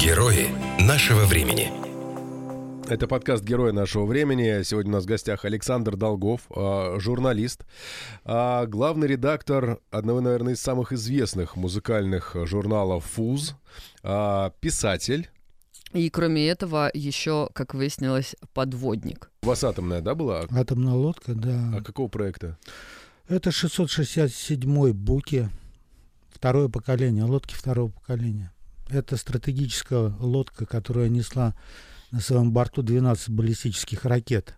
Герои нашего времени. Это подкаст «Герои нашего времени». Сегодня у нас в гостях Александр Долгов, э, журналист, э, главный редактор одного, наверное, из самых известных музыкальных журналов «Фуз», э, писатель. И кроме этого еще, как выяснилось, подводник. У вас атомная, да, была? Атомная лодка, да. А какого проекта? Это 667-й Буки, второе поколение, лодки второго поколения. Это стратегическая лодка, которая несла на своем борту 12 баллистических ракет.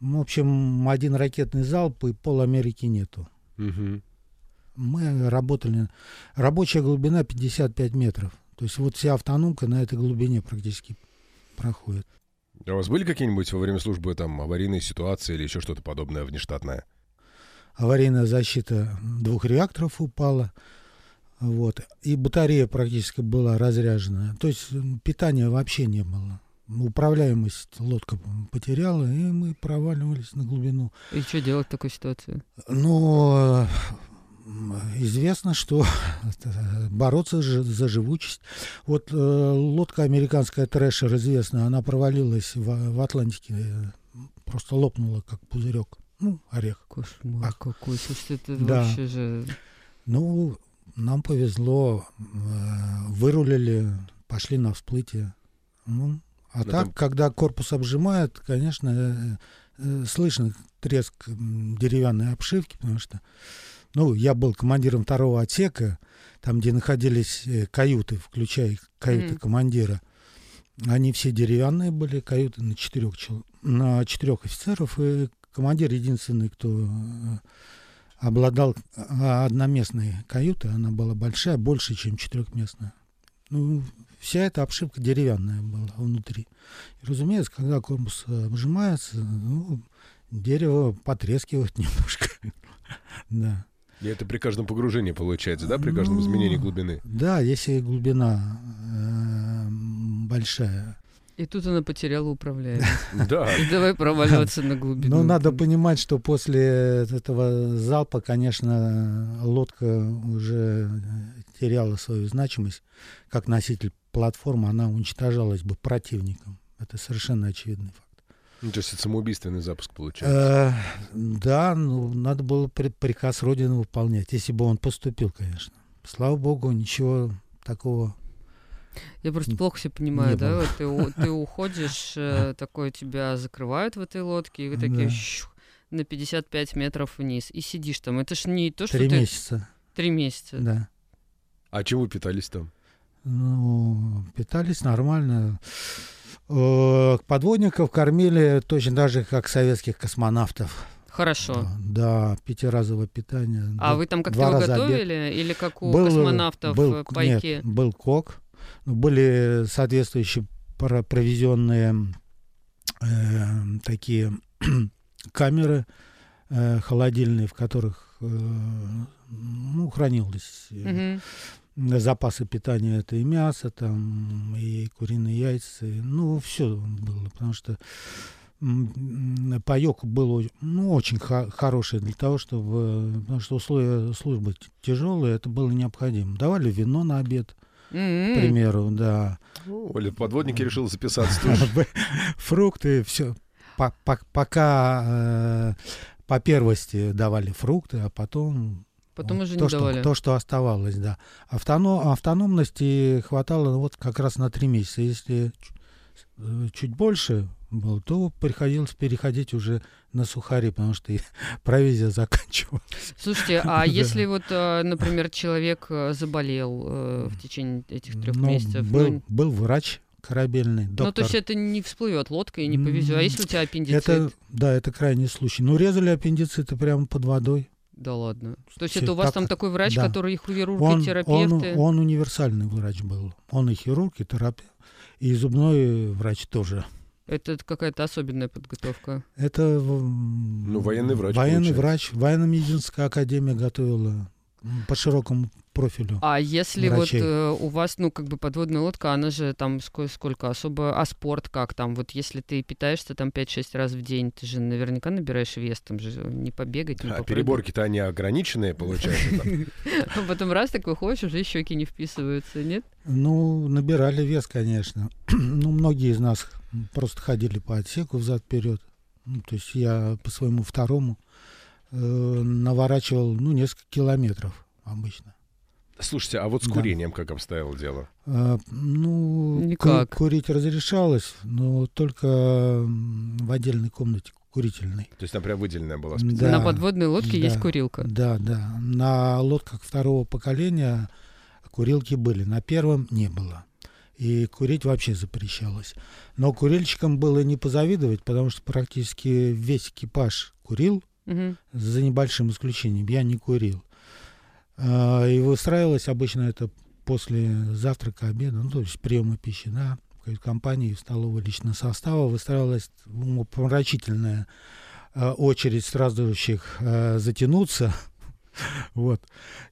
В общем, один ракетный залп и пол Америки нету. Угу. Мы работали... Рабочая глубина 55 метров. То есть вот вся автономка на этой глубине практически проходит. А у вас были какие-нибудь во время службы там аварийные ситуации или еще что-то подобное внештатное? Аварийная защита двух реакторов упала. Вот. И батарея практически была разряжена. То есть питания вообще не было. Управляемость лодка потеряла, и мы проваливались на глубину. И что делать в такой ситуации? Но известно, что бороться за живучесть. Вот э, лодка американская Трэшер известна, она провалилась в, в Атлантике, просто лопнула, как пузырек. Ну, орех. Кошмар а, какой. Слушайте, это да. вообще же... Ну, нам повезло, вырулили, пошли на всплытие. Ну, а Но так, там... когда корпус обжимает, конечно, слышно треск деревянной обшивки, потому что, ну, я был командиром второго отсека, там, где находились э, каюты, включая каюты mm. командира. Они все деревянные были, каюты на четырех, на четырех офицеров, и командир единственный, кто обладал а, одноместной каютой, она была большая, больше, чем четырехместная. Ну, вся эта обшивка деревянная была внутри. И, разумеется, когда корпус обжимается, ну, дерево потрескивает немножко. да. И это при каждом погружении получается, да, при каждом ну, изменении глубины? Да, если глубина э, большая, и тут она потеряла управляемость. Да. И давай проваливаться на глубину. Но надо понимать, что после этого залпа, конечно, лодка уже теряла свою значимость. Как носитель платформы, она уничтожалась бы противником. Это совершенно очевидный факт. Ну, то есть это самоубийственный запуск получается? Э, да, ну, надо было приказ Родины выполнять, если бы он поступил, конечно. Слава богу, ничего такого я просто плохо себе понимаю, да? Вот ты, ты уходишь, э, такое тебя закрывают в этой лодке, и вы такие на 55 метров вниз, и сидишь там. Это ж не то, что Три ты... месяца. Три месяца. Да. А чего вы питались там? Ну, питались нормально. Э, подводников кормили точно так же, как советских космонавтов. Хорошо. Да, пятиразовое питание. А вы там как-то его готовили? Обед. Или как у был, космонавтов был, пайки? Нет, был кок были соответствующие провизионные э, такие камеры э, холодильные, в которых э, ну, хранилось э, mm-hmm. запасы питания. Это и мясо, там, и куриные яйца, и, ну, все было, потому что паек был ну, очень х- хороший для того, чтобы, потому что условия службы тяжелые, это было необходимо. Давали вино на обед, mm-hmm. к примеру, да. Оля, подводники решил записаться тоже. Фрукты, все. Пока э, по первости давали фрукты, а потом Потом уже то, не что, давали. То, что оставалось, да. Автоном, автономности хватало ну, вот как раз на три месяца. Если э, чуть больше было, то приходилось переходить уже на сухари, потому что провизия заканчивалась. Слушайте, а если вот, э, например, человек э, заболел э, в течение этих трех ну, месяцев? Был, ну, был врач корабельный, доктор. Ну, то есть это не всплывет лодка и не повезет. А если у тебя аппендицит? Это, да, это крайний случай. Ну, резали аппендициты прямо под водой. Да ладно. То есть это у вас так, там такой врач, да. который и хирург, он, и терапевт? Он, он универсальный врач был. Он и хирург, и терапевт, и зубной врач тоже. Это какая-то особенная подготовка. Это ну, военный врач. Военный получается. врач. Военно-медицинская академия готовила по широкому профилю. А если врачей. вот э, у вас, ну, как бы подводная лодка, она же там сколько, сколько особо... А спорт как там? Вот если ты питаешься там 5-6 раз в день, ты же наверняка набираешь вес, там же не побегать, не А попрыгать. переборки-то они ограниченные, получается. А потом раз так выходишь, уже щеки не вписываются, нет? Ну, набирали вес, конечно. ну, многие из нас просто ходили по отсеку взад-вперед. Ну, то есть я по своему второму э, наворачивал, ну, несколько километров обычно. Слушайте, а вот с Да. курением как обстояло дело? А, ну, ку- Никак. курить разрешалось, но только в отдельной комнате курительной. То есть там прям выделенная была Да. специально. На подводной лодке есть Да. курилка. Да, да. На лодках второго поколения курилки были, на первом не было. И курить вообще запрещалось. Но курильщикам было не позавидовать, потому что практически весь экипаж курил, Мгм. за небольшим исключением. Я не курил. А, И выстраивалось обычно это после завтрака, обеда, ну, то есть приема пищи, да, в компании, в столовой личного состава выстраивалась помрачительная э, очередь страждущих э, затянуться. Вот.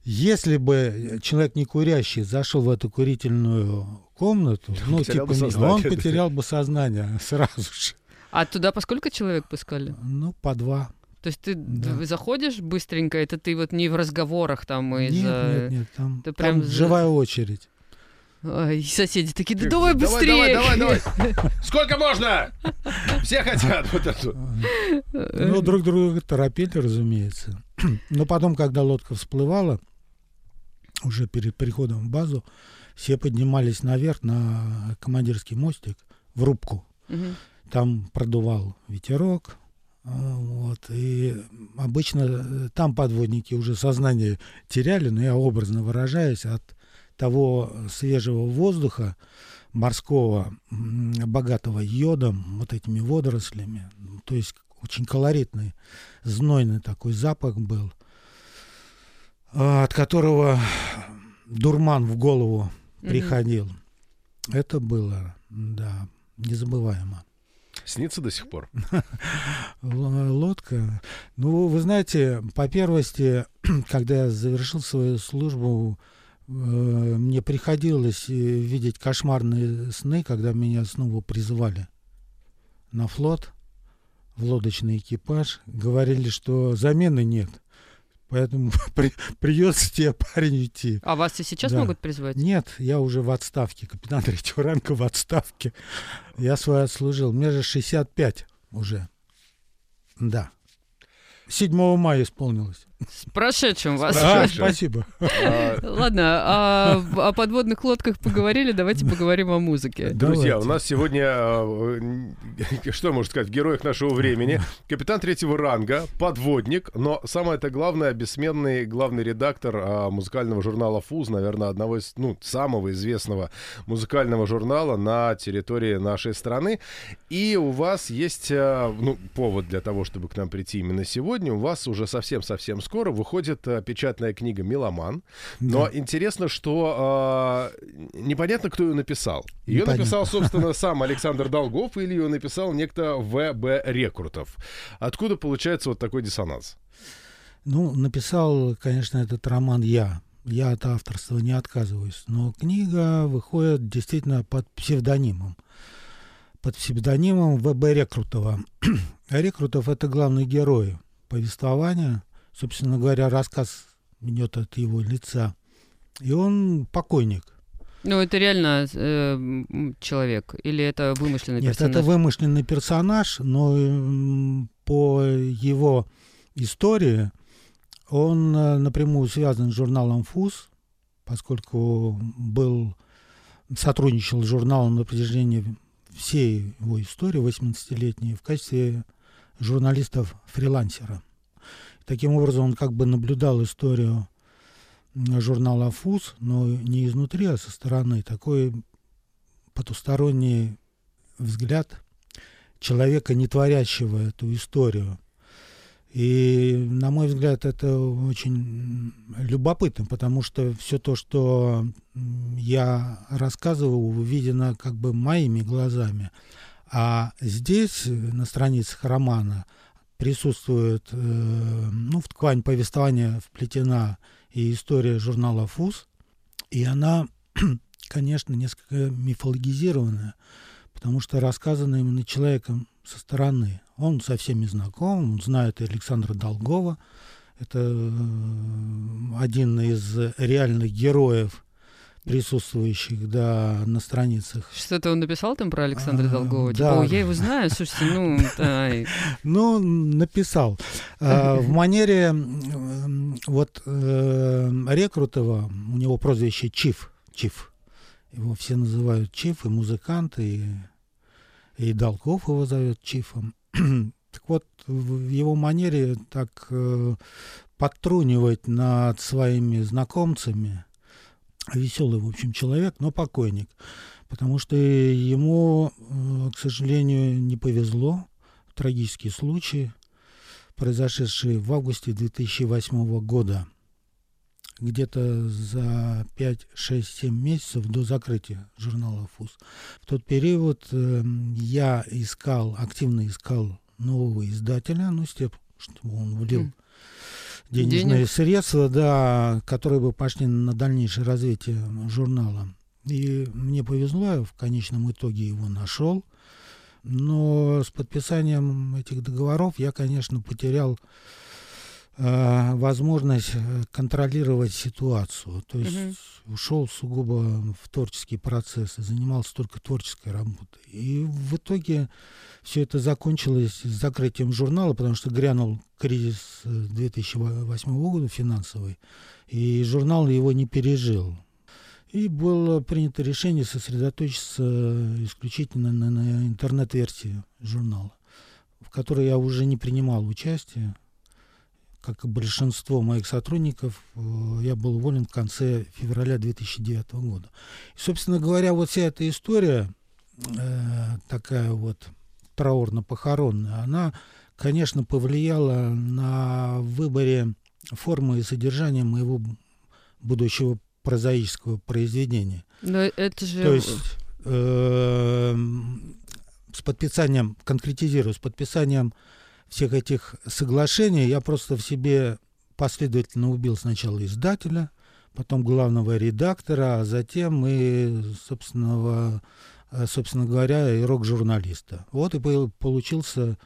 Если бы человек не курящий зашел в эту курительную комнату, ну, Потерял типа, сознание, он потерял бы сознание сразу же. А туда по сколько человек пускали? Ну, по два. То есть ты Да. заходишь быстренько, это ты вот не в разговорах там и Нет, за... нет, нет, там, ты там прям за- живая очередь. И соседи такие, да давай быстрее! давай, давай, давай. Сколько можно? Все хотят вот эту. Ну, друг друга торопили, разумеется. Но потом, когда лодка всплывала, уже перед переходом в базу, все поднимались наверх на командирский мостик в рубку. Там продувал ветерок. А, Вот, и обычно э, там подводники уже сознание теряли, но я образно выражаюсь, от того свежего воздуха морского, богатого йодом, вот этими водорослями, то есть очень колоритный, знойный такой запах был, а, от которого дурман в голову приходил. Это было, да, незабываемо. Снится до сих пор. Лодка. Ну, вы знаете, по первости, когда я завершил свою службу, э, мне приходилось э, видеть кошмарные сны, когда меня снова призывали на флот, в лодочный экипаж. Говорили, что замены нет. Поэтому при- придется тебе, парень, идти. А вас и сейчас Да. могут призвать? Нет, я уже в отставке. Капитан третьего ранга в отставке. Я свой отслужил. Мне же 65 уже. Да. 7 мая исполнилось. С прошедшим вас. А, спасибо. А, Ладно, а в- о подводных лодках поговорили, давайте поговорим о музыке. Друзья, Давайте. у нас сегодня, э, что можно сказать, в героях нашего времени, капитан третьего ранга, подводник, но самое-то главное, бессменный главный редактор а, музыкального журнала «Фуз», наверное, одного из, ну, самого известного музыкального журнала на территории нашей страны. И у вас есть, ну, повод для того, чтобы к нам прийти именно сегодня. У вас уже совсем-совсем скоро выходит э, печатная книга «Меломан». Но Да. интересно, что а, непонятно, кто ее написал. Ее Непонятно. написал, собственно, сам Александр Долгов или ее написал некто В.Б. Рекрутов. Откуда получается вот такой диссонанс? Ну, написал, конечно, этот роман я. Я от авторства не отказываюсь. Но книга выходит действительно под псевдонимом. Под псевдонимом В.Б. Рекрутова. Рекрутов — это главный герой повествования. Собственно говоря, рассказ идет от его лица. И он покойник. Ну, это реально э, человек? Или это вымышленный Нет, персонаж? это вымышленный персонаж, но по его истории он э, напрямую связан с журналом «Фуз», поскольку был, сотрудничал с журналом на протяжении всей его истории, 18-летней, в качестве журналистов-фрилансера. Таким образом, он как бы наблюдал историю журнала «Фуз», но не изнутри, а со стороны. Такой потусторонний взгляд человека, не творящего эту историю. И, на мой взгляд, это очень любопытно, потому что все то, что я рассказываю, увидено как бы моими глазами. А здесь, на страницах романа, присутствует, э, ну, в ткань повествования вплетена и история журнала «Фуз». И она, конечно, несколько мифологизированная, потому что рассказана именно человеком со стороны. Он со всеми знаком, он знает Александра Долгова. Это э, один из реальных героев присутствующих, да, на страницах. Что-то он написал там про Александра а, Долгова? Типа, да. Я его знаю, слушайте, ну, дай. Ну, написал. А, в манере вот э, Рекрутова, у него прозвище Чиф, Чиф. Его все называют Чиф, и музыканты, и, и Долгов его зовет Чифом. так вот, в его манере так э, подтрунивать над своими знакомцами – веселый, в общем, человек, но покойник. Потому что ему, э, к сожалению, не повезло. Трагический случай, произошедший в августе 2008 года. Где-то за 5-6-7 месяцев до закрытия журнала ФУС. В тот период э, я искал, активно искал нового издателя, ну, с тем, чтобы он влил денежные Денег. средства, да, которые бы пошли на дальнейшее развитие журнала. И мне повезло, я в конечном итоге его нашел. Но с подписанием этих договоров я, конечно, потерял возможность э, контролировать ситуацию. То есть угу. ушел сугубо в творческий процесс и занимался только творческой работой. И в итоге все это закончилось с закрытием журнала, потому что грянул кризис 2008 э, года финансовый, и журнал его не пережил. И было принято решение сосредоточиться исключительно на, на интернет-версии журнала, в которой я уже не принимал участие. Как и большинство моих сотрудников, э, я был уволен в конце февраля 2009 года. И, собственно говоря, вот вся эта история э, такая вот траурно-похоронная, она, конечно, повлияла на выборе формы и содержания моего будущего прозаического произведения. Но это же... То есть э, с подписанием, конкретизирую, с подписанием всех этих соглашений я просто в себе последовательно убил сначала издателя, потом главного редактора, а затем и собственного Э, собственно говоря, и рок-журналиста. Вот и получился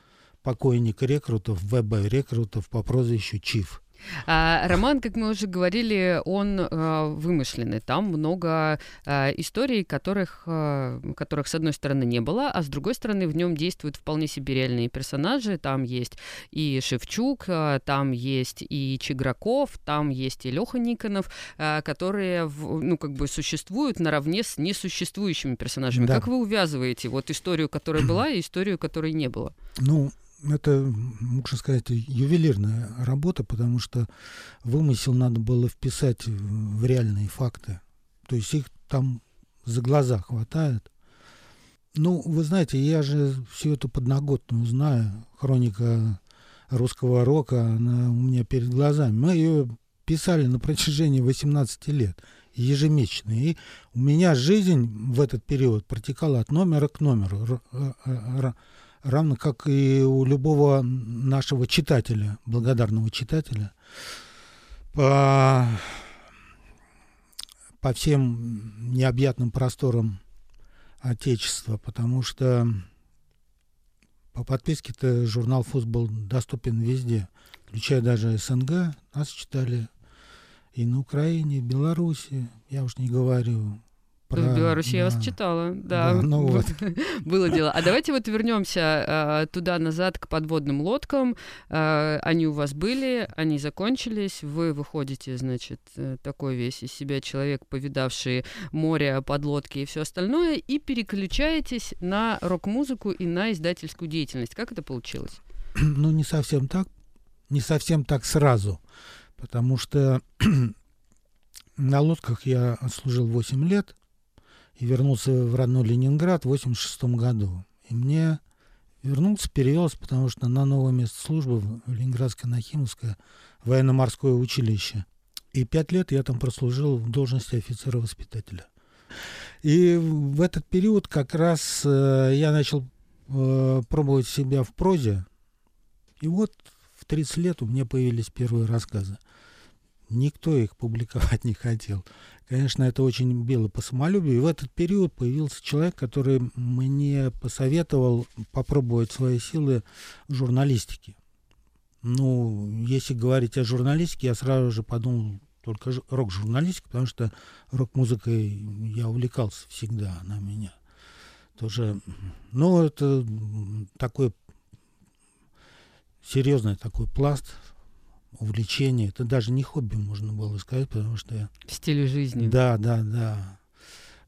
покойник рекрутов, ВБ рекрутов по прозвищу Чиф. А, роман, как мы уже говорили, он а, вымышленный. Там много а, историй, которых, а, которых, с одной стороны, не было, а с другой стороны, в нем действуют вполне себе реальные персонажи. Там есть и Шевчук, а, там есть и Чиграков, там есть и Леха Никонов, а, которые, в, ну, как бы существуют наравне с несуществующими персонажами. Да. Как вы увязываете вот историю, которая была, и историю, которой не было? Ну, это, можно сказать, ювелирная работа, потому что вымысел надо было вписать в реальные факты. То есть их там за глаза хватает. Ну, вы знаете, я же всю эту подноготную знаю. Хроника русского рока, она у меня перед глазами. Мы ее писали на протяжении 18 лет ежемесячно. И у меня жизнь в этот период протекала от номера к номеру равно как и у любого нашего читателя, благодарного читателя, по, по всем необъятным просторам Отечества, потому что по подписке-то журнал «Фуз» был доступен везде, включая даже СНГ. Нас читали и на Украине, и в Беларуси, я уж не говорю, про... В Беларуси да. я вас читала, да. да ну вот. Было дело. А давайте вот вернемся э, туда-назад к подводным лодкам. Э, они у вас были, они закончились. Вы выходите, значит, э, такой весь из себя человек, повидавший море, подлодки и все остальное, и переключаетесь на рок-музыку и на издательскую деятельность. Как это получилось? Ну, не совсем так. Не совсем так сразу. Потому что на лодках я отслужил 8 лет и вернулся в родной Ленинград в 86 году. И мне вернулся, перевелся, потому что на новое место службы в Ленинградское Нахимовское военно-морское училище. И пять лет я там прослужил в должности офицера-воспитателя. И в этот период как раз э, я начал э, пробовать себя в прозе. И вот в 30 лет у меня появились первые рассказы. Никто их публиковать не хотел. Конечно, это очень било по самолюбию. И в этот период появился человек, который мне посоветовал попробовать свои силы в журналистике. Ну, если говорить о журналистике, я сразу же подумал только рок-журналистика, потому что рок-музыкой я увлекался всегда, она меня тоже... Ну, это такой серьезный такой пласт увлечение. Это даже не хобби, можно было сказать, потому что я... Стиль жизни. Да, да, да.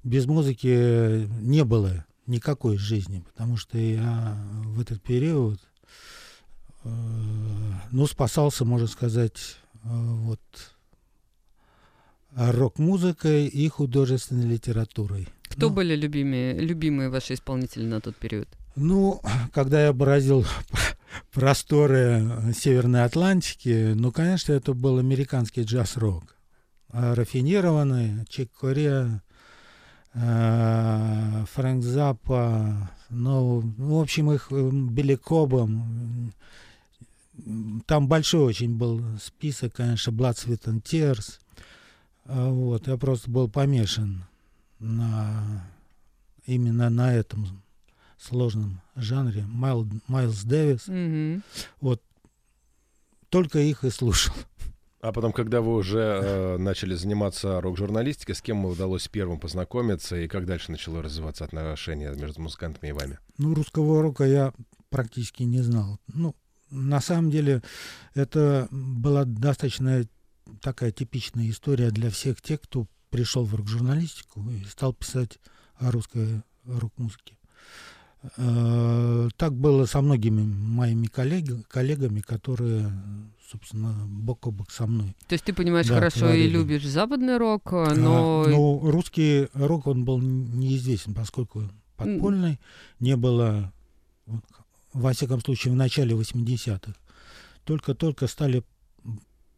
Без музыки не было никакой жизни, потому что я в этот период, э, ну, спасался, можно сказать, э, вот рок-музыкой и художественной литературой. Кто ну, были любимые, любимые ваши исполнители на тот период? Ну, когда я бороздил просторы Северной Атлантики, ну, конечно, это был американский джаз-рок. А рафинированный, Чик Корея, э, Фрэнк Заппа, ну, в общем, их э, Билли Кобом. Там большой очень был список, конечно, Blood, Sweat Tears. А вот, я просто был помешан на именно на этом сложном жанре. Майл, Майлз Дэвис. Mm-hmm. Вот только их и слушал. А потом, когда вы уже э, начали заниматься рок-журналистикой, с кем удалось первым познакомиться и как дальше начало развиваться отношения между музыкантами и вами? Ну, русского рока я практически не знал. Ну, на самом деле, это была достаточно такая типичная история для всех тех, кто пришел в рок-журналистику и стал писать о русской рок-музыке. Э, так было со многими моими коллег, коллегами, которые, собственно, бок о бок со мной. То есть ты понимаешь да, хорошо творили. и любишь западный рок, э, но... А, ну, русский рок, он был неизвестен, поскольку подпольный, не было, во всяком случае, в начале 80-х. Только-только стали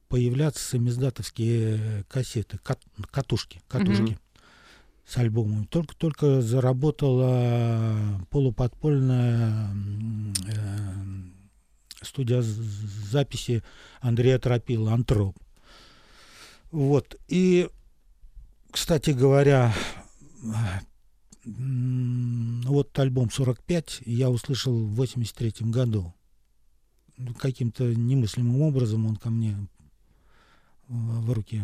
появляться самиздатовские кассеты, кат, катушки, катушки. Mm-hmm с альбомом. Только-только заработала полуподпольная э, студия записи Андрея Тропила «Антроп». Вот. И, кстати говоря, вот альбом «45» я услышал в 83 году. Каким-то немыслимым образом он ко мне в руки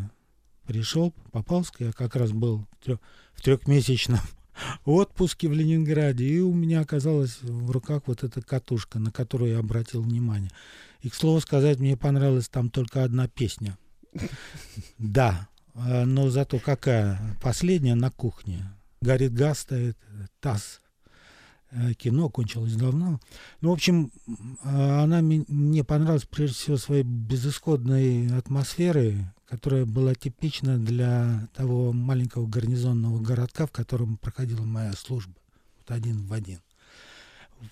пришел, попался, я как раз был в трехмесячном отпуске в Ленинграде, и у меня оказалась в руках вот эта катушка, на которую я обратил внимание. И, к слову сказать, мне понравилась там только одна песня. Да, а, но зато какая? Последняя на кухне. Горит газ стоит, таз. Э, кино кончилось давно. Ну, в общем, а, она мне понравилась прежде всего своей безысходной атмосферой, которая была типична для того маленького гарнизонного городка, в котором проходила моя служба. Вот один в один.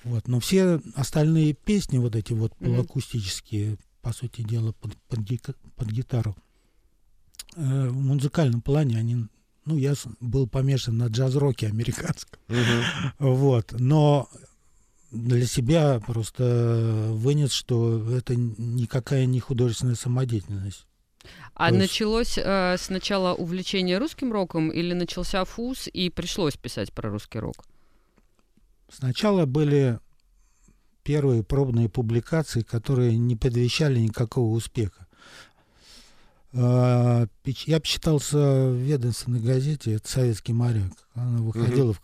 Вот. Но все остальные песни, вот эти вот полуакустические, mm-hmm. по сути дела, под, под, под гитару, э, в музыкальном плане они ну, я был помешан на джаз-роке американском. Uh-huh. Вот. Но для себя просто вынес, что это никакая не художественная самодеятельность. А То началось э, сначала увлечение русским роком или начался фуз и пришлось писать про русский рок? Сначала были первые пробные публикации, которые не предвещали никакого успеха. Э, я почитался в ведомственной газете, это «Советский моряк». Она выходила угу.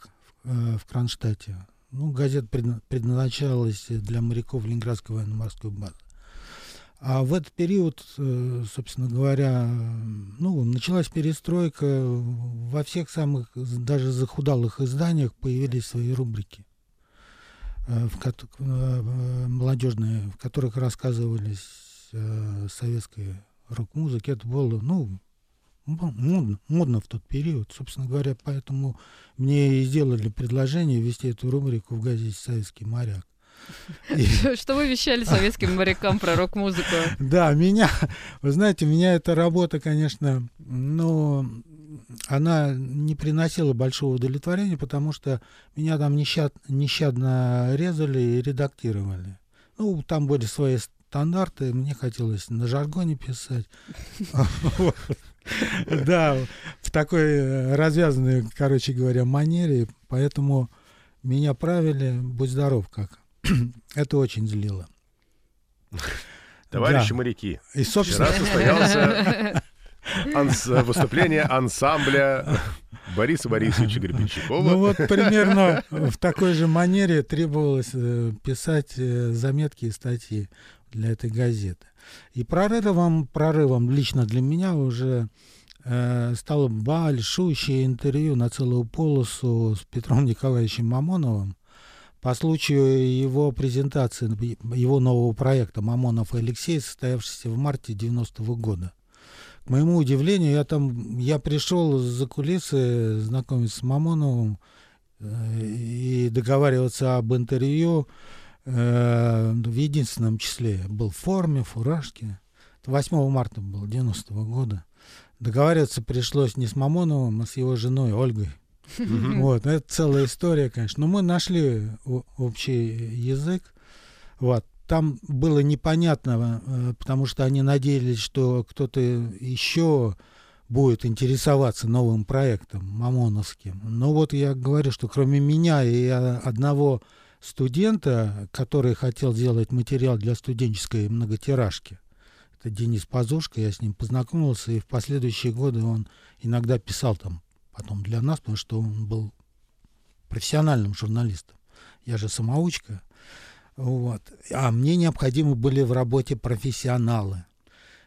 в, в, в Кронштадте. Ну, газета предназначалась для моряков Ленинградской военно-морской базы. А в этот период, э, собственно говоря, ну, началась перестройка. Во всех самых, даже захудалых изданиях появились свои рубрики э, в, э, молодежные, в которых рассказывались советские рок-музыки. Это было, ну, модно, модно в тот период. Собственно говоря, поэтому мне и сделали предложение ввести эту рубрику в газете «Советский моряк». Что вы вещали советским морякам про рок-музыку? Да, меня, вы знаете, меня эта работа, конечно, ну, она не приносила большого удовлетворения, потому что меня там нещад, нещадно резали и редактировали. Ну, там были свои стандарты, мне хотелось на жаргоне писать. Да, в такой э, развязанной, короче говоря, манере, поэтому меня правили, будь здоров как. Это очень злило. Товарищи да. моряки, и, собственно... вчера состоялся анс... выступление ансамбля Бориса Борисовича Гребенщикова. Ну вот примерно в такой же манере требовалось э, писать э, заметки и статьи для этой газеты. И прорывом, прорывом лично для меня уже э, стало большущее интервью на целую полосу с Петром Николаевичем Мамоновым по случаю его презентации, его нового проекта «Мамонов и Алексей», состоявшегося в марте 90-го года. К моему удивлению, я там, я пришел за кулисы знакомиться с Мамоновым э, и договариваться об интервью э, в единственном числе. Был в форме, фуражке. 8 марта был, 90-го года. Договариваться пришлось не с Мамоновым, а с его женой Ольгой. Вот, это целая история, конечно. Но мы нашли общий язык. Вот. Там было непонятно, э, потому что они надеялись, что кто-то еще будет интересоваться новым проектом мамоновским. Но вот я говорю, что кроме меня и одного студента, который хотел сделать материал для студенческой многотиражки, это Денис Пазушка, я с ним познакомился, и в последующие годы он иногда писал там потом для нас, потому что он был профессиональным журналистом. Я же самоучка. Вот. А мне необходимы были в работе профессионалы.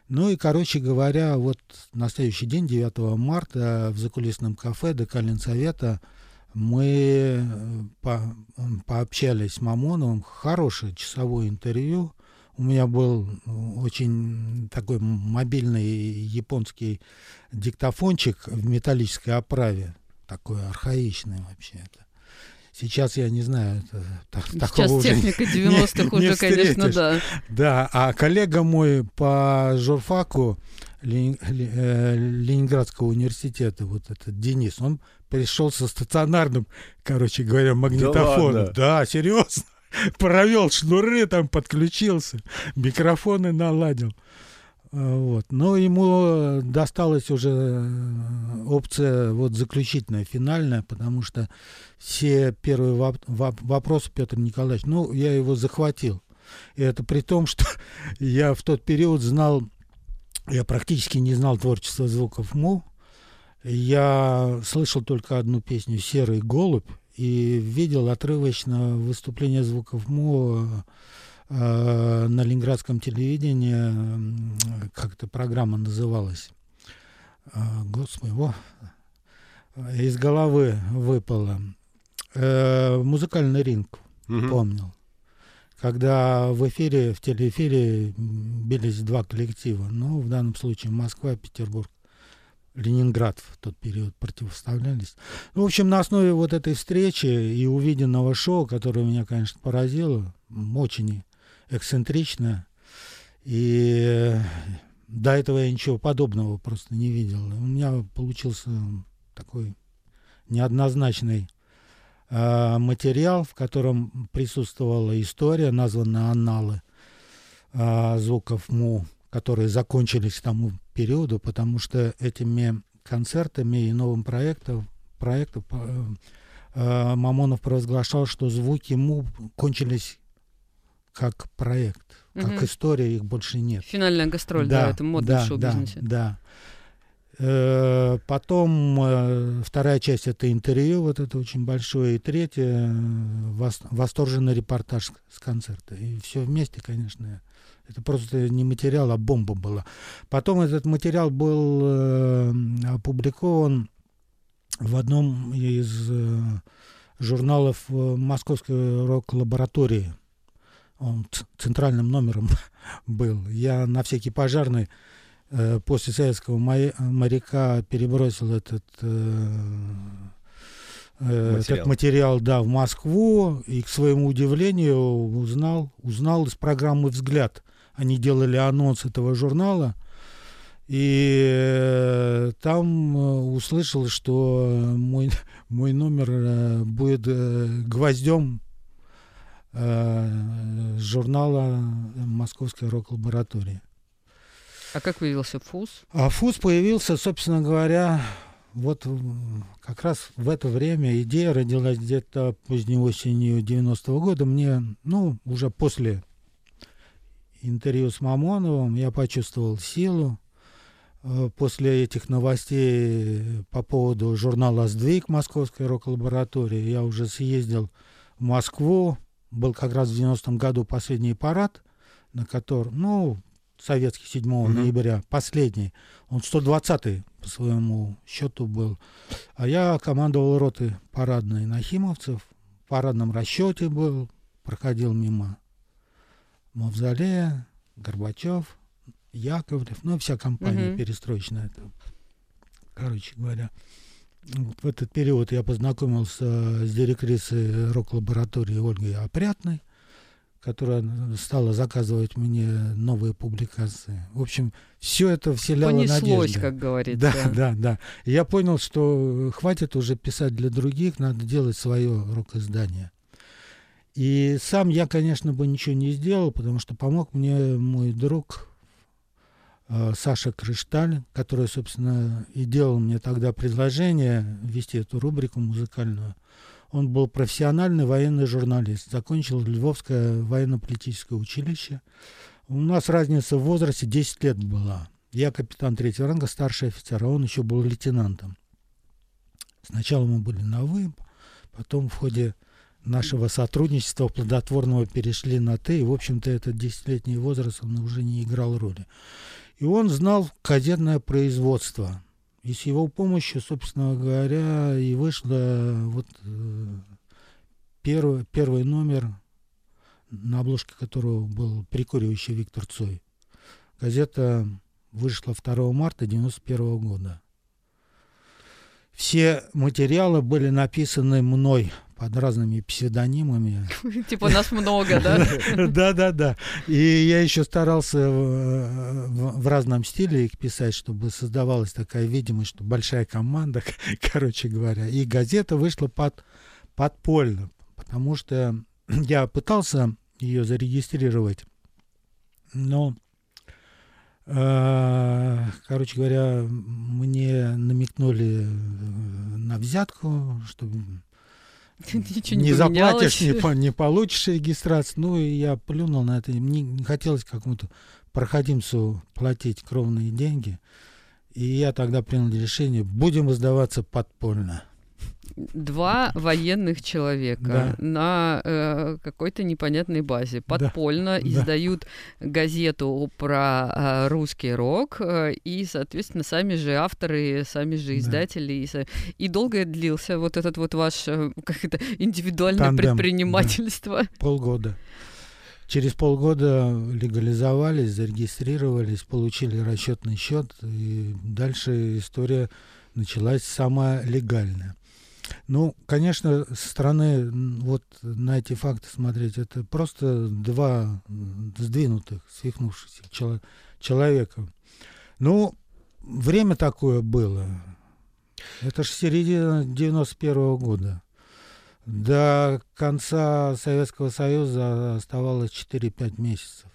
Ну и, короче говоря, вот на следующий день, 9 марта, в закулисном кафе Декалин Совета мы э, по, пообщались с Мамоновым. Хорошее часовое интервью. У меня был очень такой мобильный японский диктофончик в металлической оправе. Такой архаичный вообще это. Сейчас я не знаю, это, так, Сейчас такого техника 90-х уже, конечно, да. Да, а коллега мой по журфаку э, Ленинградского университета, вот этот Денис, он пришел со стационарным, короче говоря, магнитофоном. Да, да серьезно. Провел шнуры, там подключился, микрофоны наладил. Вот. Но ему досталась уже э, опция вот заключительная, финальная, потому что все первые воп- воп- вопросы Петр Николаевич, ну, я его захватил. И это при том, что я в тот период знал, я практически не знал творчества звуков МУ. Я слышал только одну песню «Серый голубь» и видел отрывочно выступление звуков МУ э, на ленинградском телевидении, как эта программа называлась. Э, господи, о, из головы выпало. Э, музыкальный ринг, угу. помнил. Когда в эфире, в телеэфире бились два коллектива, ну, в данном случае Москва и Петербург. Ленинград в тот период противоставлялись. Ну, в общем, на основе вот этой встречи и увиденного шоу, которое меня, конечно, поразило, очень эксцентрично, и до этого я ничего подобного просто не видел. У меня получился такой неоднозначный э, материал, в котором присутствовала история, названная «Анналы» э, звуков МУ, которые закончились к тому периоду, потому что этими концертами и новым проектом, проектом э, э, Мамонов провозглашал, что звуки МУ кончились как проект, как угу. история, их больше нет. Финальная гастроль, да, да это модно да, в шоу-бизнесе. Да, да. Э, потом э, вторая часть это интервью, вот это очень большое, и третья э, восторженный репортаж с концерта. И все вместе, конечно, это просто не материал, а бомба была. Потом этот материал был опубликован в одном из журналов Московской рок-лаборатории. Он центральным номером был. Я на всякий пожарный Э, после советского моряка перебросил этот э, э, материал. этот материал да, в Москву и к своему удивлению узнал, узнал из программы «Взгляд». Они делали анонс этого журнала, и там услышал, что мой, мой номер будет гвоздем э, журнала Московской рок-лаборатории. А как появился ФУЗ? А ФУЗ появился, собственно говоря, вот как раз в это время идея родилась где-то поздней осенью 90-го года. Мне, ну, уже после интервью с Мамоновым я почувствовал силу. Э, после этих новостей по поводу журнала «Сдвиг» Московской рок-лаборатории я уже съездил в Москву. Был как раз в 90-м году последний парад, на котором, ну, советский 7 mm-hmm. ноября, последний. Он 120-й по своему счету был. А я командовал роты парадной Нахимовцев. В парадном расчете был, проходил мимо Мавзолея, Горбачев, Яковлев, ну, вся компания mm-hmm. перестроечная. Это, короче говоря, в этот период я познакомился с директрисой рок-лаборатории Ольгой Опрятной которая стала заказывать мне новые публикации. В общем, все это вселяло Понеслось, надежду. как говорится. Да, да, да. И я понял, что хватит уже писать для других, надо делать свое рок-издание. И сам я, конечно, бы ничего не сделал, потому что помог мне мой друг Саша Крышталь, который, собственно, и делал мне тогда предложение вести эту рубрику музыкальную. Он был профессиональный военный журналист, закончил Львовское военно-политическое училище. У нас разница в возрасте 10 лет была. Я капитан третьего ранга, старший офицер, а он еще был лейтенантом. Сначала мы были на «вы», потом в ходе нашего сотрудничества плодотворного перешли на «ты», и, в общем-то, этот десятилетний возраст он уже не играл роли. И он знал кадетное производство. И с его помощью, собственно говоря, и вышло вот э, первый, первый номер, на обложке которого был прикуривающий Виктор Цой. Газета вышла 2 марта 1991 года. Все материалы были написаны мной под разными псевдонимами. Типа нас много, да? Да, да, да. И я еще старался в разном стиле их писать, чтобы создавалась такая видимость, что большая команда, короче говоря. И газета вышла под подпольно, потому что я пытался ее зарегистрировать, но э, Короче говоря, мне намекнули на взятку, чтобы Ничего не, не заплатишь, не, не получишь регистрацию. Ну, и я плюнул на это. Мне не хотелось какому-то проходимцу платить кровные деньги. И я тогда принял решение, будем сдаваться подпольно два военных человека да. на э, какой-то непонятной базе подпольно да. издают да. газету про э, русский рок э, и, соответственно, сами же авторы, сами же издатели да. и, и долго длился вот этот вот ваш э, как это индивидуальное Тандем, предпринимательство. Да. Полгода. Через полгода легализовались, зарегистрировались, получили расчетный счет, и дальше история началась самая легальная. Ну, конечно, со стороны вот на эти факты смотреть, это просто два сдвинутых, свихнувшихся чело- человека. Ну, время такое было. Это же середина 91 -го года. До конца Советского Союза оставалось 4-5 месяцев.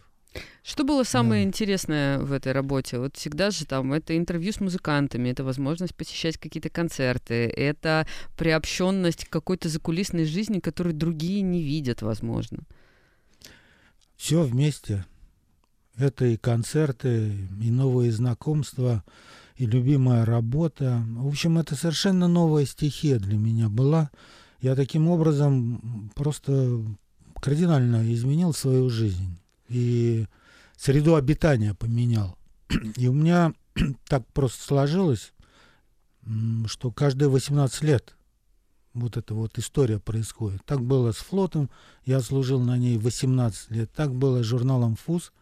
Что было самое да. интересное в этой работе? Вот всегда же там это интервью с музыкантами, это возможность посещать какие-то концерты, это приобщенность к какой-то закулисной жизни, которую другие не видят, возможно. Все вместе. Это и концерты, и новые знакомства, и любимая работа. В общем, это совершенно новая стихия для меня была. Я таким образом просто кардинально изменил свою жизнь. И среду обитания поменял. И у меня так просто сложилось, что каждые 18 лет вот эта вот история происходит. Так было с флотом, я служил на ней 18 лет. Так было с журналом «ФУЗ»,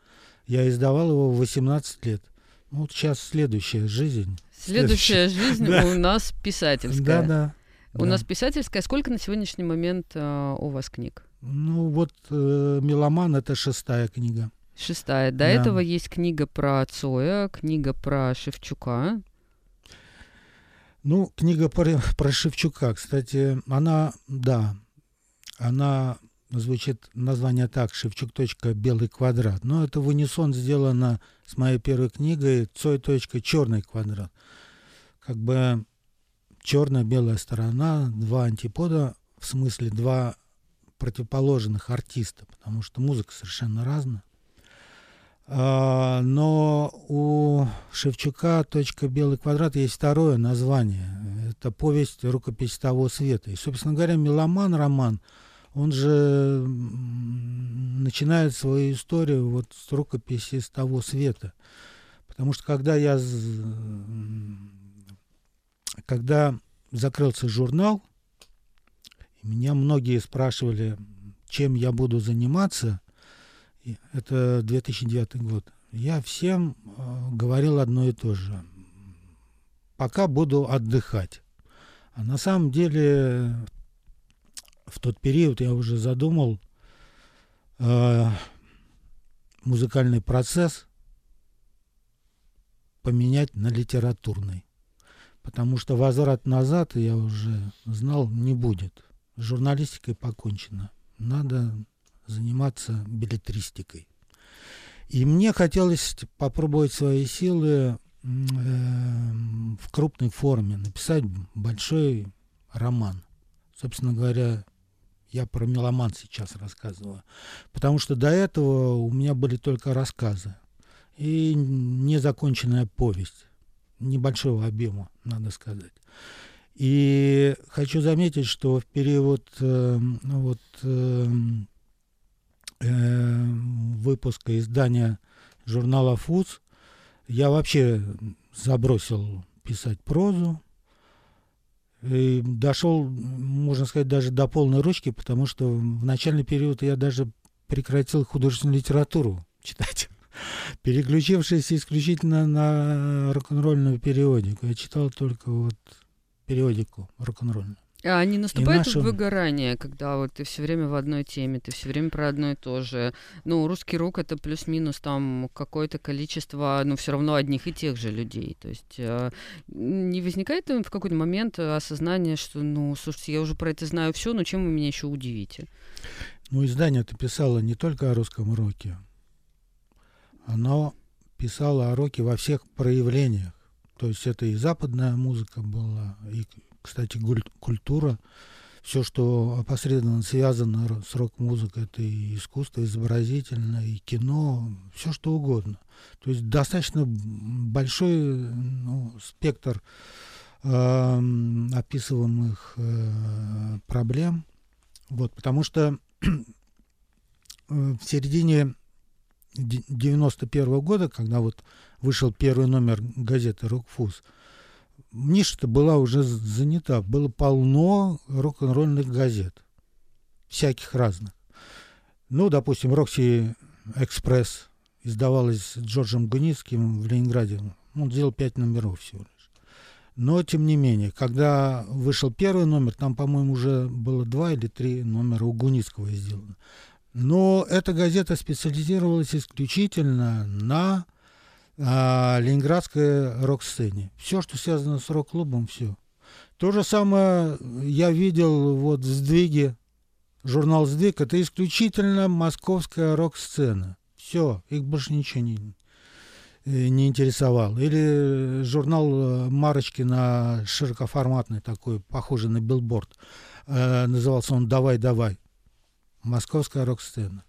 я издавал его 18 лет. Ну, вот сейчас следующая жизнь. Следующая, жизнь да. у нас писательская. Да, да. У да. нас писательская. Сколько на сегодняшний момент э, у вас книг? Ну, вот э, «Меломан» — это шестая книга. Шестая. До да. этого есть книга про Цоя, книга про Шевчука. Ну, книга про, про Шевчука, кстати, она, да, она звучит название так, Шевчук. Белый квадрат. Но это в унисон сделано с моей первой книгой Цой. Черный квадрат. Как бы черная-белая сторона, два антипода, в смысле два противоположных артиста, потому что музыка совершенно разная. А, но у Шевчука «Точка белый квадрат» есть второе название. Это повесть «Рукопись того света». И, собственно говоря, «Меломан» роман, он же начинает свою историю вот с рукописи с того света. Потому что когда я когда закрылся журнал, меня многие спрашивали, чем я буду заниматься – это 2009 год, я всем э, говорил одно и то же. Пока буду отдыхать. А на самом деле в тот период я уже задумал э, музыкальный процесс поменять на литературный. Потому что возврат назад, я уже знал, не будет. Журналистикой покончено. Надо заниматься билетристикой. И мне хотелось попробовать свои силы э, в крупной форме, написать большой роман. Собственно говоря, я про меломан сейчас рассказываю. Потому что до этого у меня были только рассказы и незаконченная повесть небольшого объема, надо сказать. И хочу заметить, что в период э, вот, э, выпуска издания журнала «Фуз» я вообще забросил писать прозу. И дошел, можно сказать, даже до полной ручки, потому что в начальный период я даже прекратил художественную литературу читать, переключившись исключительно на рок-н-ролльную периодику. Я читал только вот периодику рок-н-ролльную. А не наступает нашу... выгорание, когда вот ты все время в одной теме, ты все время про одно и то же. Ну, русский рук это плюс-минус там какое-то количество, но все равно одних и тех же людей. То есть э, не возникает в какой-то момент осознание, что, ну, слушайте, я уже про это знаю все, но чем вы меня еще удивите? Ну, издание это писало не только о русском роке, оно писало о роке во всех проявлениях. То есть это и западная музыка была, и кстати, культура, все, что опосредованно связано с рок-музыкой, это и искусство изобразительное, и кино, все что угодно. То есть достаточно большой ну, спектр э, описываемых э, проблем. Вот, потому что в середине 91 -го года, когда вот вышел первый номер газеты «Рокфуз», ниша-то была уже занята. Было полно рок-н-ролльных газет. Всяких разных. Ну, допустим, «Рокси Экспресс» издавалась Джорджем Гуницким в Ленинграде. Он сделал пять номеров всего лишь. Но, тем не менее, когда вышел первый номер, там, по-моему, уже было два или три номера у Гуницкого сделано. Но эта газета специализировалась исключительно на а, ленинградской рок-сцене. Все, что связано с рок-клубом, все. То же самое я видел вот в «Сдвиге», журнал «Сдвиг», это исключительно московская рок-сцена. Все, их больше ничего не, э, не интересовало. Или журнал э, Марочки на широкоформатный такой, похожий на билборд. Э, назывался он «Давай, давай». Московская рок-сцена.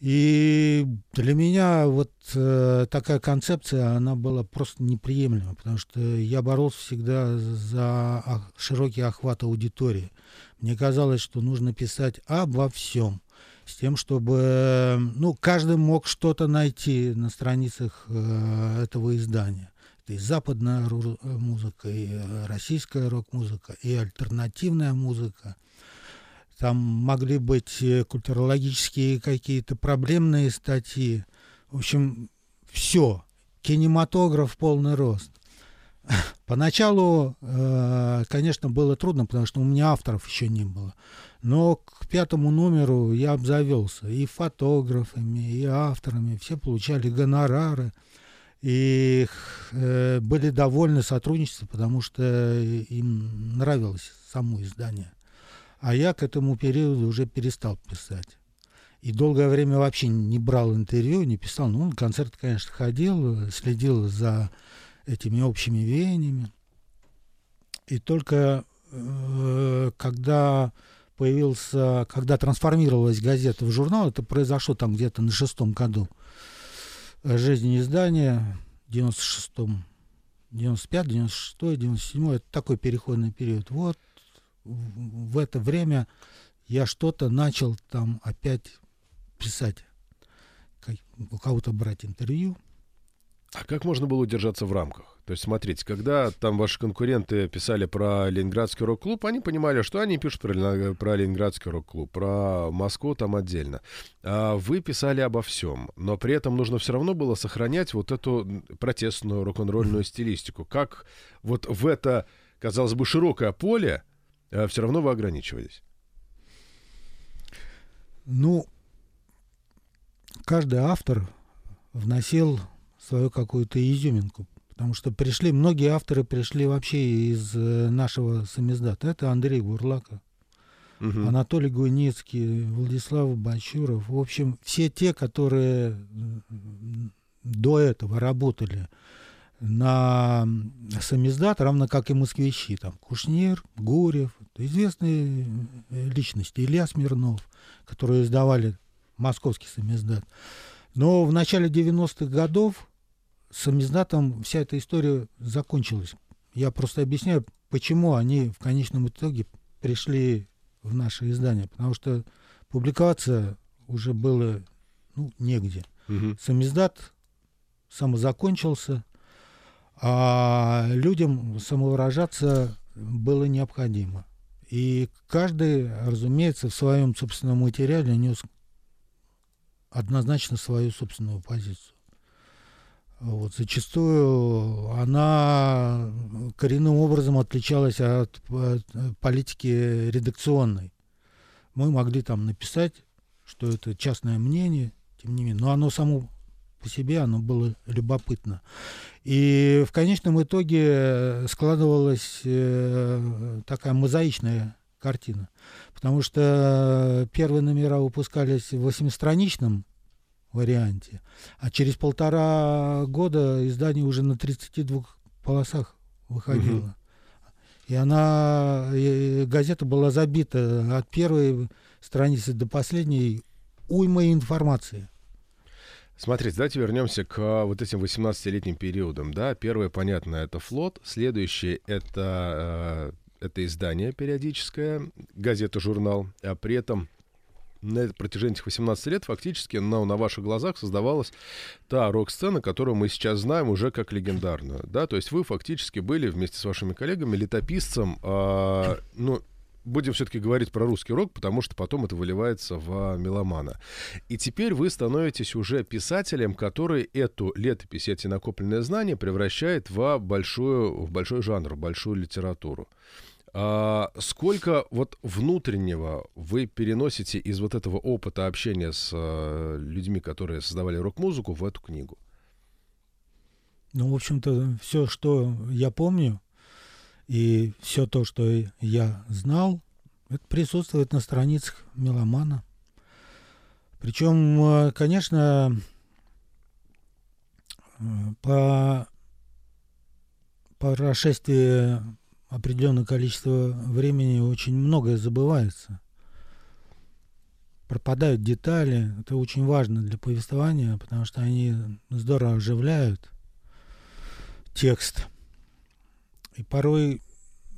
И для меня вот э, такая концепция, она была просто неприемлема, потому что я боролся всегда за широкий охват аудитории. Мне казалось, что нужно писать обо всем, с тем, чтобы ну, каждый мог что-то найти на страницах э, этого издания. Это и западная музыка, и э, российская рок-музыка, и альтернативная музыка – там могли быть э, культурологические какие-то проблемные статьи. В общем, все. Кинематограф полный рост. Поначалу, э, конечно, было трудно, потому что у меня авторов еще не было. Но к пятому номеру я обзавелся и фотографами, и авторами. Все получали гонорары. И э, были довольны сотрудничеством, потому что им нравилось само издание. А я к этому периоду уже перестал писать. И долгое время вообще не брал интервью, не писал. Ну, на концерт, конечно, ходил, следил за этими общими веяниями. И только э, когда появился, когда трансформировалась газета в журнал, это произошло там где-то на шестом году, жизни издания, 96-м, 95, 96, 97, это такой переходный период. Вот в это время я что-то начал там опять писать, у кого-то брать интервью. А как можно было удержаться в рамках? То есть, смотрите, когда там ваши конкуренты писали про Ленинградский рок-клуб, они понимали, что они пишут про, про Ленинградский рок-клуб, про Москву там отдельно. А вы писали обо всем, но при этом нужно все равно было сохранять вот эту протестную рок-н-ролльную стилистику. Как вот в это, казалось бы, широкое поле все равно вы ограничивались? Ну, каждый автор вносил свою какую-то изюминку. Потому что пришли, многие авторы пришли вообще из э, нашего самиздата. Это Андрей Бурлака, угу. Анатолий Гуницкий, Владислав Бачуров. В общем, все те, которые до этого работали на самиздат, равно как и москвичи. Там Кушнир, Гурев, известные э, личности. Илья Смирнов, которые издавали московский самиздат. Но в начале 90-х годов с самиздатом вся эта история закончилась. Я просто объясняю, почему они в конечном итоге пришли в наше издание. Потому что публиковаться уже было ну, негде. Угу. Самиздат самозакончился, а людям самовыражаться было необходимо. И каждый, разумеется, в своем собственном материале нес однозначно свою собственную позицию. Вот, зачастую она коренным образом отличалась от, от политики редакционной. Мы могли там написать, что это частное мнение, тем не менее, но оно само по себе оно было любопытно. И в конечном итоге складывалась э, такая мозаичная картина. Потому что первые номера выпускались в восьмистраничном варианте, а через полтора года издание уже на 32 полосах выходило. Угу. И она, и газета была забита от первой страницы до последней уймой информации. Смотрите, давайте вернемся к а, вот этим 18-летним периодам. Да? Первое, понятно, это флот. Следующее — это, э, это издание периодическое, газета, журнал. А при этом на протяжении этих 18 лет фактически на, на ваших глазах создавалась та рок-сцена, которую мы сейчас знаем уже как легендарную. Да? То есть вы фактически были вместе с вашими коллегами летописцем, э, ну, будем все-таки говорить про русский рок, потому что потом это выливается в меломана. И теперь вы становитесь уже писателем, который эту летопись, эти накопленные знания превращает в, большую, в большой жанр, в большую литературу. А сколько вот внутреннего вы переносите из вот этого опыта общения с а, людьми, которые создавали рок-музыку, в эту книгу? Ну, в общем-то, все, что я помню, и все то, что я знал, это присутствует на страницах меломана. Причем, э, конечно, по, прошествии определенное количество времени очень многое забывается. Пропадают детали. Это очень важно для повествования, потому что они здорово оживляют текст. И порой,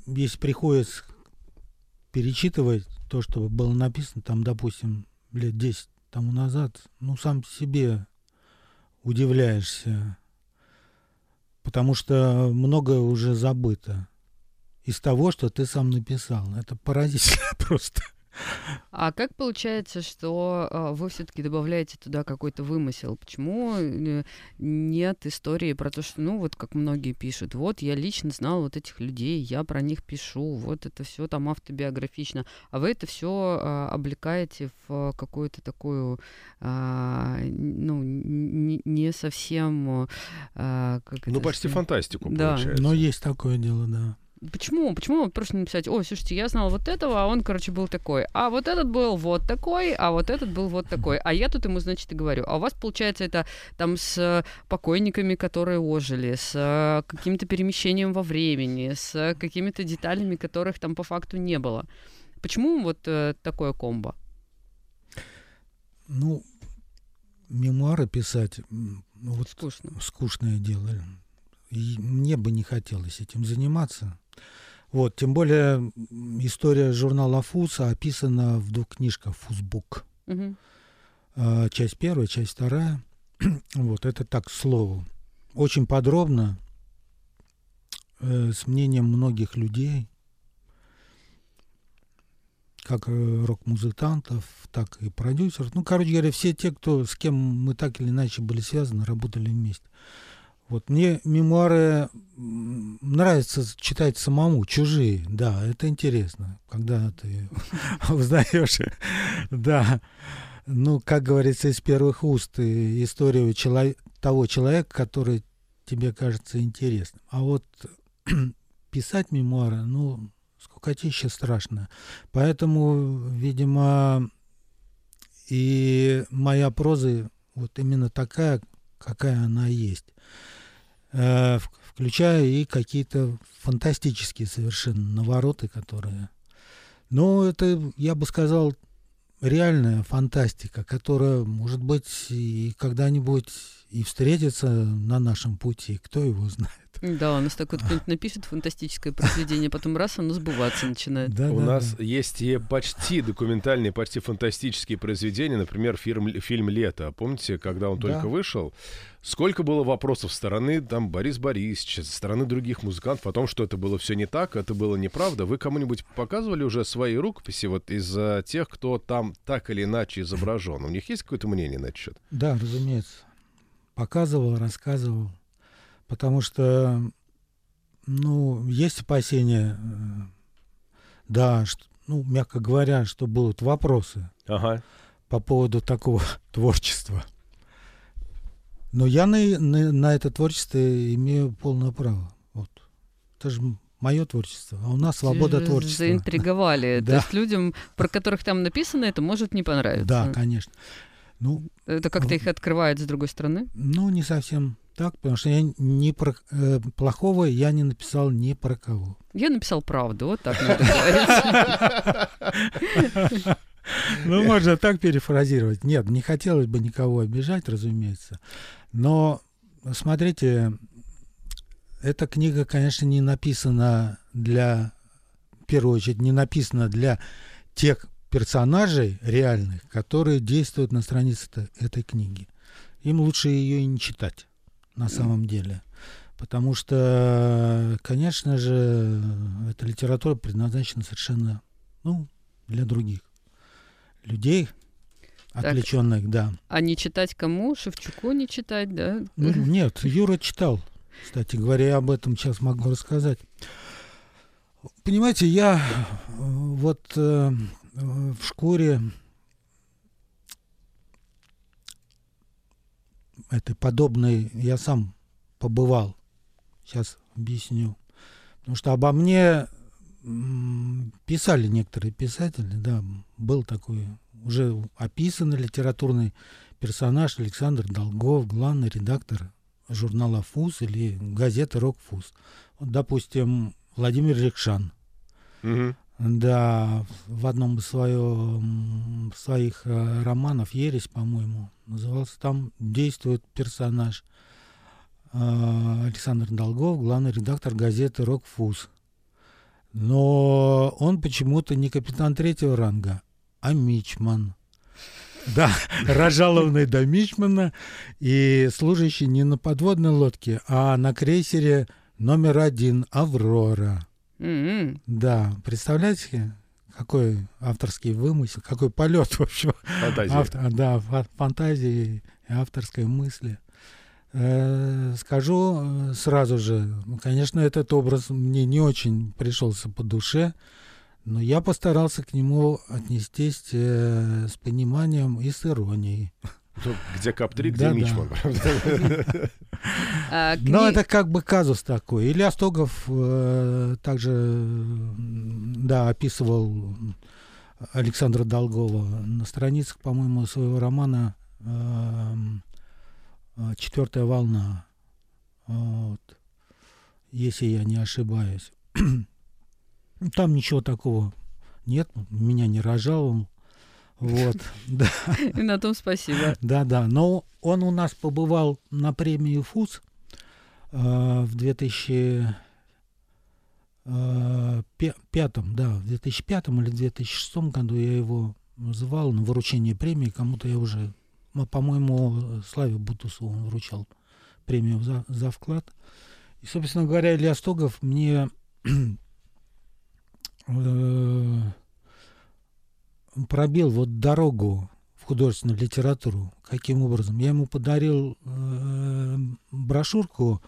если приходится перечитывать то, что было написано, там, допустим, лет 10 тому назад, ну, сам себе удивляешься, потому что многое уже забыто из того, что ты сам написал. Это поразительно просто. А как получается, что э, вы все-таки добавляете туда какой-то вымысел? Почему э, нет истории про то, что, ну, вот как многие пишут, вот я лично знал вот этих людей, я про них пишу, вот это все там автобиографично, а вы это все э, облекаете в какую-то такую, э, ну, не, совсем... Как ну, почти что? фантастику, да. получается. Но есть такое дело, да. Почему? Почему просто написать, ой, слушайте, я знал вот этого, а он, короче, был такой, а вот этот был вот такой, а вот этот был вот такой, а я тут ему, значит, и говорю. А у вас, получается, это там с покойниками, которые ожили, с э, каким-то перемещением во времени, с какими-то деталями, которых там по факту не было. Почему вот э, такое комбо? Ну, мемуары писать ну, вот Скучно. скучное дело. И мне бы не хотелось этим заниматься. Вот, тем более история журнала Фуса описана в двух книжках Фузбук. Угу. Часть первая, часть вторая. вот, это так, к слову. Очень подробно, э, с мнением многих людей, как э, рок-музыкантов, так и продюсеров. Ну, короче говоря, все те, кто, с кем мы так или иначе были связаны, работали вместе. Вот мне мемуары нравится читать самому, чужие, да, это интересно, когда ты узнаешь, да, ну, как говорится, из первых уст историю чело- того человека, который тебе кажется интересным. А вот писать мемуары, ну, скукотища страшно. Поэтому, видимо, и моя проза вот именно такая, какая она есть. Э, включая и какие-то фантастические совершенно навороты, которые... Ну, это, я бы сказал, реальная фантастика, которая, может быть, и когда-нибудь и встретится на нашем пути, кто его знает. Да, у нас так вот кто-нибудь напишет фантастическое произведение, потом раз оно сбываться начинает. Да, у да, нас да. есть и почти документальные, почти фантастические произведения, например, фильм, фильм «Лето». Помните, когда он только да. вышел, сколько было вопросов со стороны там Борис Борисовича, со стороны других музыкантов о том, что это было все не так, это было неправда. Вы кому-нибудь показывали уже свои рукописи вот из тех, кто там так или иначе изображен? У них есть какое-то мнение на этот счет? Да, разумеется. Показывал, рассказывал. Потому что, ну, есть опасения, э, да, что, ну, мягко говоря, что будут вопросы ага. по поводу такого творчества. Но я на, на, на это творчество имею полное право. Вот. Это же мое творчество, а у нас свобода творчества. Заинтриговали. да. То есть людям, про которых там написано, это может не понравиться. Да, конечно. Ну, это как-то их открывает с другой стороны? Ну, не совсем так, потому что я не про э, плохого я не написал ни про кого. Я написал правду, вот так надо. Ну, можно так перефразировать. Нет, не хотелось бы никого обижать, разумеется. Но, смотрите, эта книга, конечно, не написана для, в первую очередь, не написана для тех персонажей реальных, которые действуют на странице этой книги. Им лучше ее и не читать на самом деле. Потому что, конечно же, эта литература предназначена совершенно ну, для других людей, отвлеченных, так, да. А не читать кому? Шевчуку не читать, да? Ну, нет, Юра читал. Кстати говоря, я об этом сейчас могу рассказать. Понимаете, я э, вот э, в шкуре этой подобной я сам побывал. Сейчас объясню. Потому что обо мне писали некоторые писатели, да, был такой уже описанный литературный персонаж Александр Долгов, главный редактор журнала «Фуз» или газеты «Рок Фуз». Вот, допустим, Владимир Рекшан. Угу. Да, в одном из своих э, романов «Ересь», по-моему, назывался, там действует персонаж э, Александр Долгов, главный редактор газеты «Рокфуз». Но он почему-то не капитан третьего ранга, а мичман. Да, разжалованный до мичмана и служащий не на подводной лодке, а на крейсере номер один «Аврора». Mm-hmm. Да, представляете, какой авторский вымысел, какой полет, в общем. Фантазия. Автор, да, фантазии и авторской мысли. Э, скажу э, сразу же, ну, конечно, этот образ мне не очень пришелся по душе, но я постарался к нему отнестись э, с пониманием и с иронией. Ну, где Кап-3, где да, Мичман, да. А, Но это как бы казус такой. Илья Стогов э, также да, описывал Александра Долгова на страницах, по-моему, своего романа эм, «Четвертая волна». Вот. Если я не ошибаюсь. Там ничего такого нет, меня не рожал, вот, да. И на том спасибо. Да, да. Но он у нас побывал на премии ФУЗ э, в 2005, э, да, в 2005 или 2006 году я его называл на вручение премии. Кому-то я уже, по-моему, Славе Бутусову он вручал премию за, за вклад. И, собственно говоря, Илья Стогов мне э, пробил вот дорогу в художественную литературу. Каким образом? Я ему подарил э, брошюрку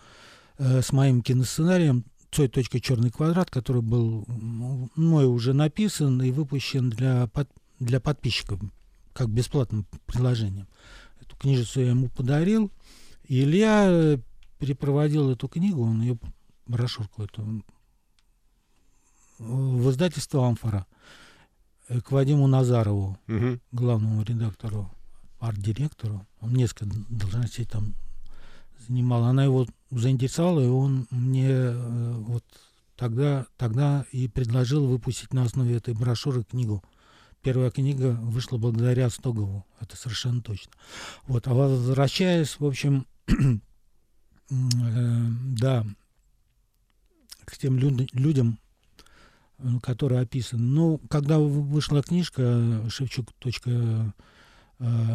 э, с моим киносценарием «Цой. Черный квадрат», который был мной уже написан и выпущен для, под, для подписчиков, как бесплатным приложением. Эту книжицу я ему подарил. Илья перепроводил эту книгу, он ее, брошюрку эту, в издательство «Амфора». Э, к Вадиму Назарову, угу. главному редактору, арт-директору. Он несколько должностей там занимал. Она его заинтересовала, и он мне э, вот тогда, тогда и предложил выпустить на основе этой брошюры книгу. Первая книга вышла благодаря Стогову, это совершенно точно. Вот, а возвращаясь, в общем, э, да, к тем люд, людям, который описан. Ну, когда вышла книжка Шевчук.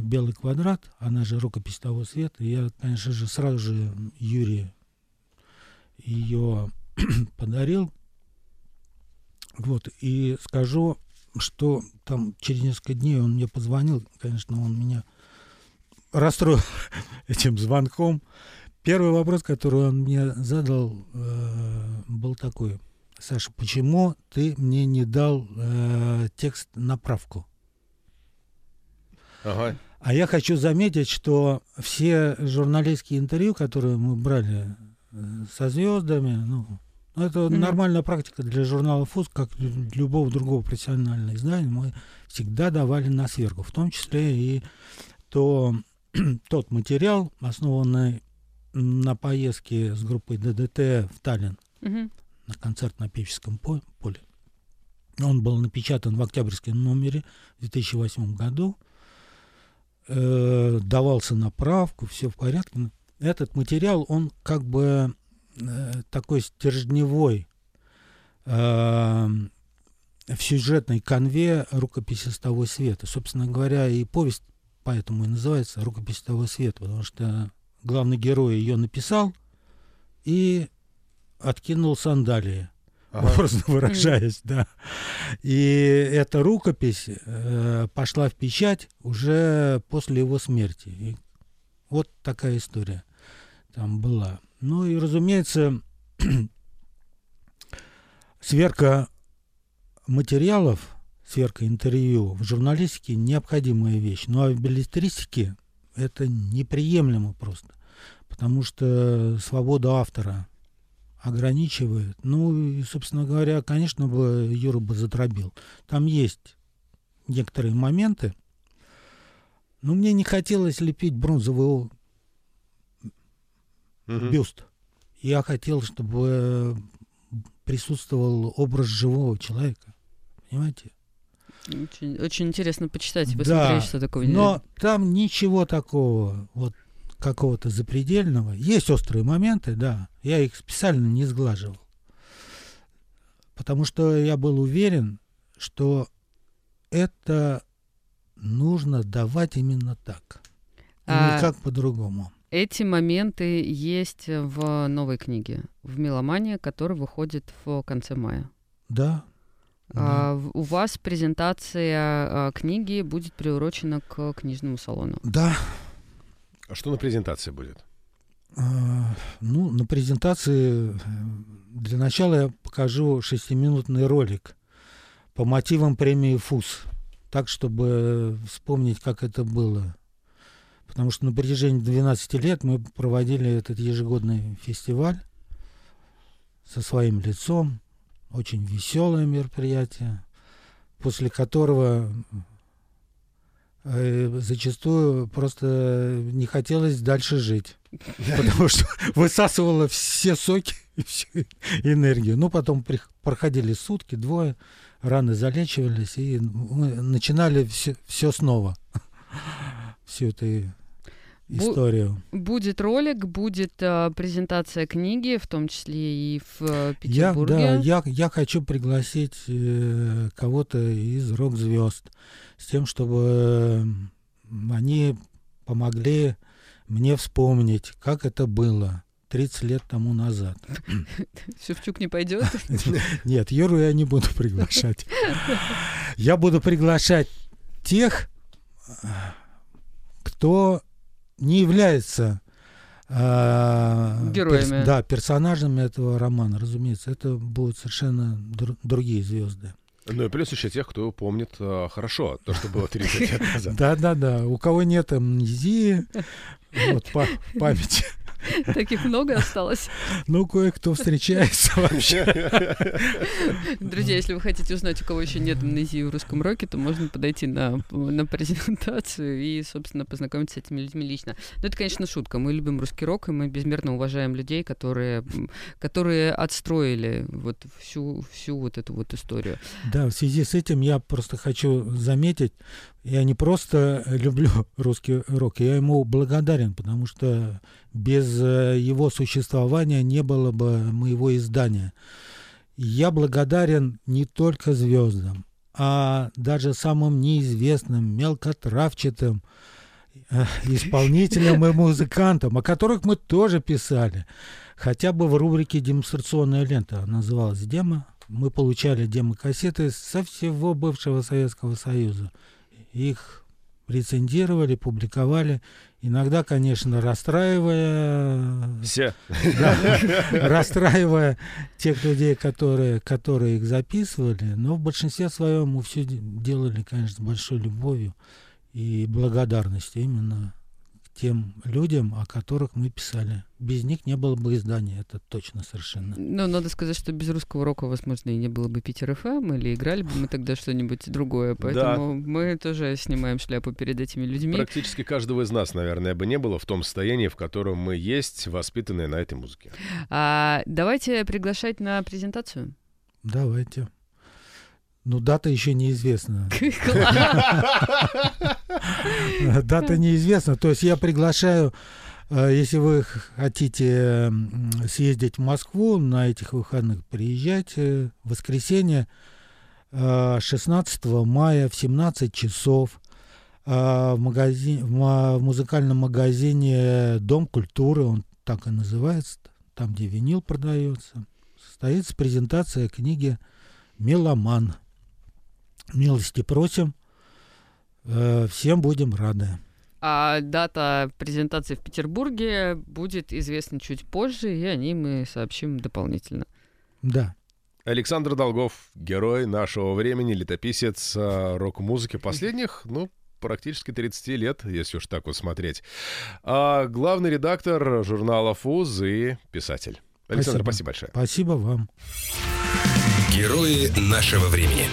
Белый квадрат, она же рукопись того света, я, конечно же, сразу же Юрий ее подарил. Вот, и скажу, что там через несколько дней он мне позвонил, конечно, он меня расстроил этим звонком. Первый вопрос, который он мне задал, э, был такой. Саша, почему ты мне не дал э, текст на правку? Ага. А я хочу заметить, что все журналистские интервью, которые мы брали э, со звездами, ну, ну это mm-hmm. нормальная практика для журнала ФУЗ, как для любого другого профессионального издания, мы всегда давали на сверху, в том числе и то, тот материал, основанный на поездке с группой ДДТ в Таллин. Mm-hmm на концертно-певческом поле. Он был напечатан в октябрьском номере в 2008 году. Э, давался на правку, все в порядке. Этот материал, он как бы э, такой стержневой э, в сюжетной конве рукописи с того света. Собственно говоря, и повесть поэтому и называется «Рукопись того света», потому что главный герой ее написал, и откинул сандалии, ага. образно выражаясь, да. И эта рукопись э, пошла в печать уже после его смерти. И вот такая история там была. Ну и, разумеется, сверка материалов, сверка интервью в журналистике необходимая вещь. Ну а в билетристике это неприемлемо просто. Потому что свобода автора ограничивает. Ну, и, собственно говоря, конечно бы Юра бы затробил. Там есть некоторые моменты, но мне не хотелось лепить бронзовый угу. бюст. Я хотел, чтобы присутствовал образ живого человека. Понимаете? Очень, очень интересно почитать и посмотреть, да, что такое. Но там ничего такого. Вот какого-то запредельного. Есть острые моменты, да. Я их специально не сглаживал. Потому что я был уверен, что это нужно давать именно так. А никак по-другому. Эти моменты есть в новой книге, в «Меломания», которая выходит в конце мая. Да. А, да. У вас презентация а, книги будет приурочена к книжному салону. Да, а что на презентации будет? А, ну, на презентации э, для начала я покажу шестиминутный ролик по мотивам премии ФУС, так, чтобы вспомнить, как это было. потому что на протяжении 12 лет мы проводили этот ежегодный фестиваль со своим лицом, очень веселое мероприятие, после которого зачастую просто не хотелось дальше жить, потому что высасывало все соки и всю энергию. Ну, потом проходили сутки, двое, раны залечивались, и мы начинали все, все снова. Всю эту историю. Будет ролик, будет э, презентация книги, в том числе и в э, Петербурге. Я, да, я, я хочу пригласить э, кого-то из рок-звезд с тем, чтобы они помогли мне вспомнить, как это было. 30 лет тому назад. Шевчук не пойдет? Нет, Юру я не буду приглашать. Я буду приглашать тех, кто не является э, героями. Перс, да, персонажами этого романа, разумеется. Это будут совершенно др- другие звезды. Ну и плюс еще тех, кто помнит а, хорошо то, что было 30 лет назад. Да-да-да. У кого нет амнезии, вот, память Таких много осталось. Ну, кое-кто встречается вообще. Друзья, если вы хотите узнать, у кого еще нет амнезии в русском роке, то можно подойти на, на презентацию и, собственно, познакомиться с этими людьми лично. Но это, конечно, шутка. Мы любим русский рок, и мы безмерно уважаем людей, которые, которые отстроили вот всю, всю вот эту вот историю. Да, в связи с этим я просто хочу заметить, я не просто люблю русский рок, я ему благодарен, потому что без э, его существования не было бы моего издания. Я благодарен не только звездам, а даже самым неизвестным, мелкотравчатым э, исполнителям и музыкантам, о которых мы тоже писали. Хотя бы в рубрике «Демонстрационная лента» называлась «Демо». Мы получали демо-кассеты со всего бывшего Советского Союза их рецензировали, публиковали. Иногда, конечно, расстраивая... Все. Да, расстраивая тех людей, которые, которые их записывали. Но в большинстве своем мы все делали, конечно, с большой любовью и благодарностью именно тем людям, о которых мы писали. Без них не было бы издания, это точно совершенно. Но надо сказать, что без русского рока, возможно, и не было бы Питер ФМ, или играли бы мы тогда что-нибудь другое. Поэтому да. мы тоже снимаем шляпу перед этими людьми. Практически каждого из нас, наверное, бы не было в том состоянии, в котором мы есть, воспитанные на этой музыке. А, давайте приглашать на презентацию. Давайте. Ну, дата еще неизвестна. Дата неизвестна. То есть я приглашаю, э, если вы хотите съездить в Москву на этих выходных, приезжайте в воскресенье 16 э, мая в 17 часов э, в, магазин, в музыкальном магазине Дом культуры, он так и называется, там, где винил продается, состоится презентация книги «Меломан». Милости просим. Э, всем будем рады. А дата презентации в Петербурге будет известна чуть позже, и о ней мы сообщим дополнительно. Да. Александр Долгов, герой нашего времени, летописец э, рок-музыки последних, ну, практически 30 лет, если уж так вот смотреть. А главный редактор журнала «Фуз» и писатель. Александр, спасибо, спасибо большое. Спасибо вам. Герои нашего времени.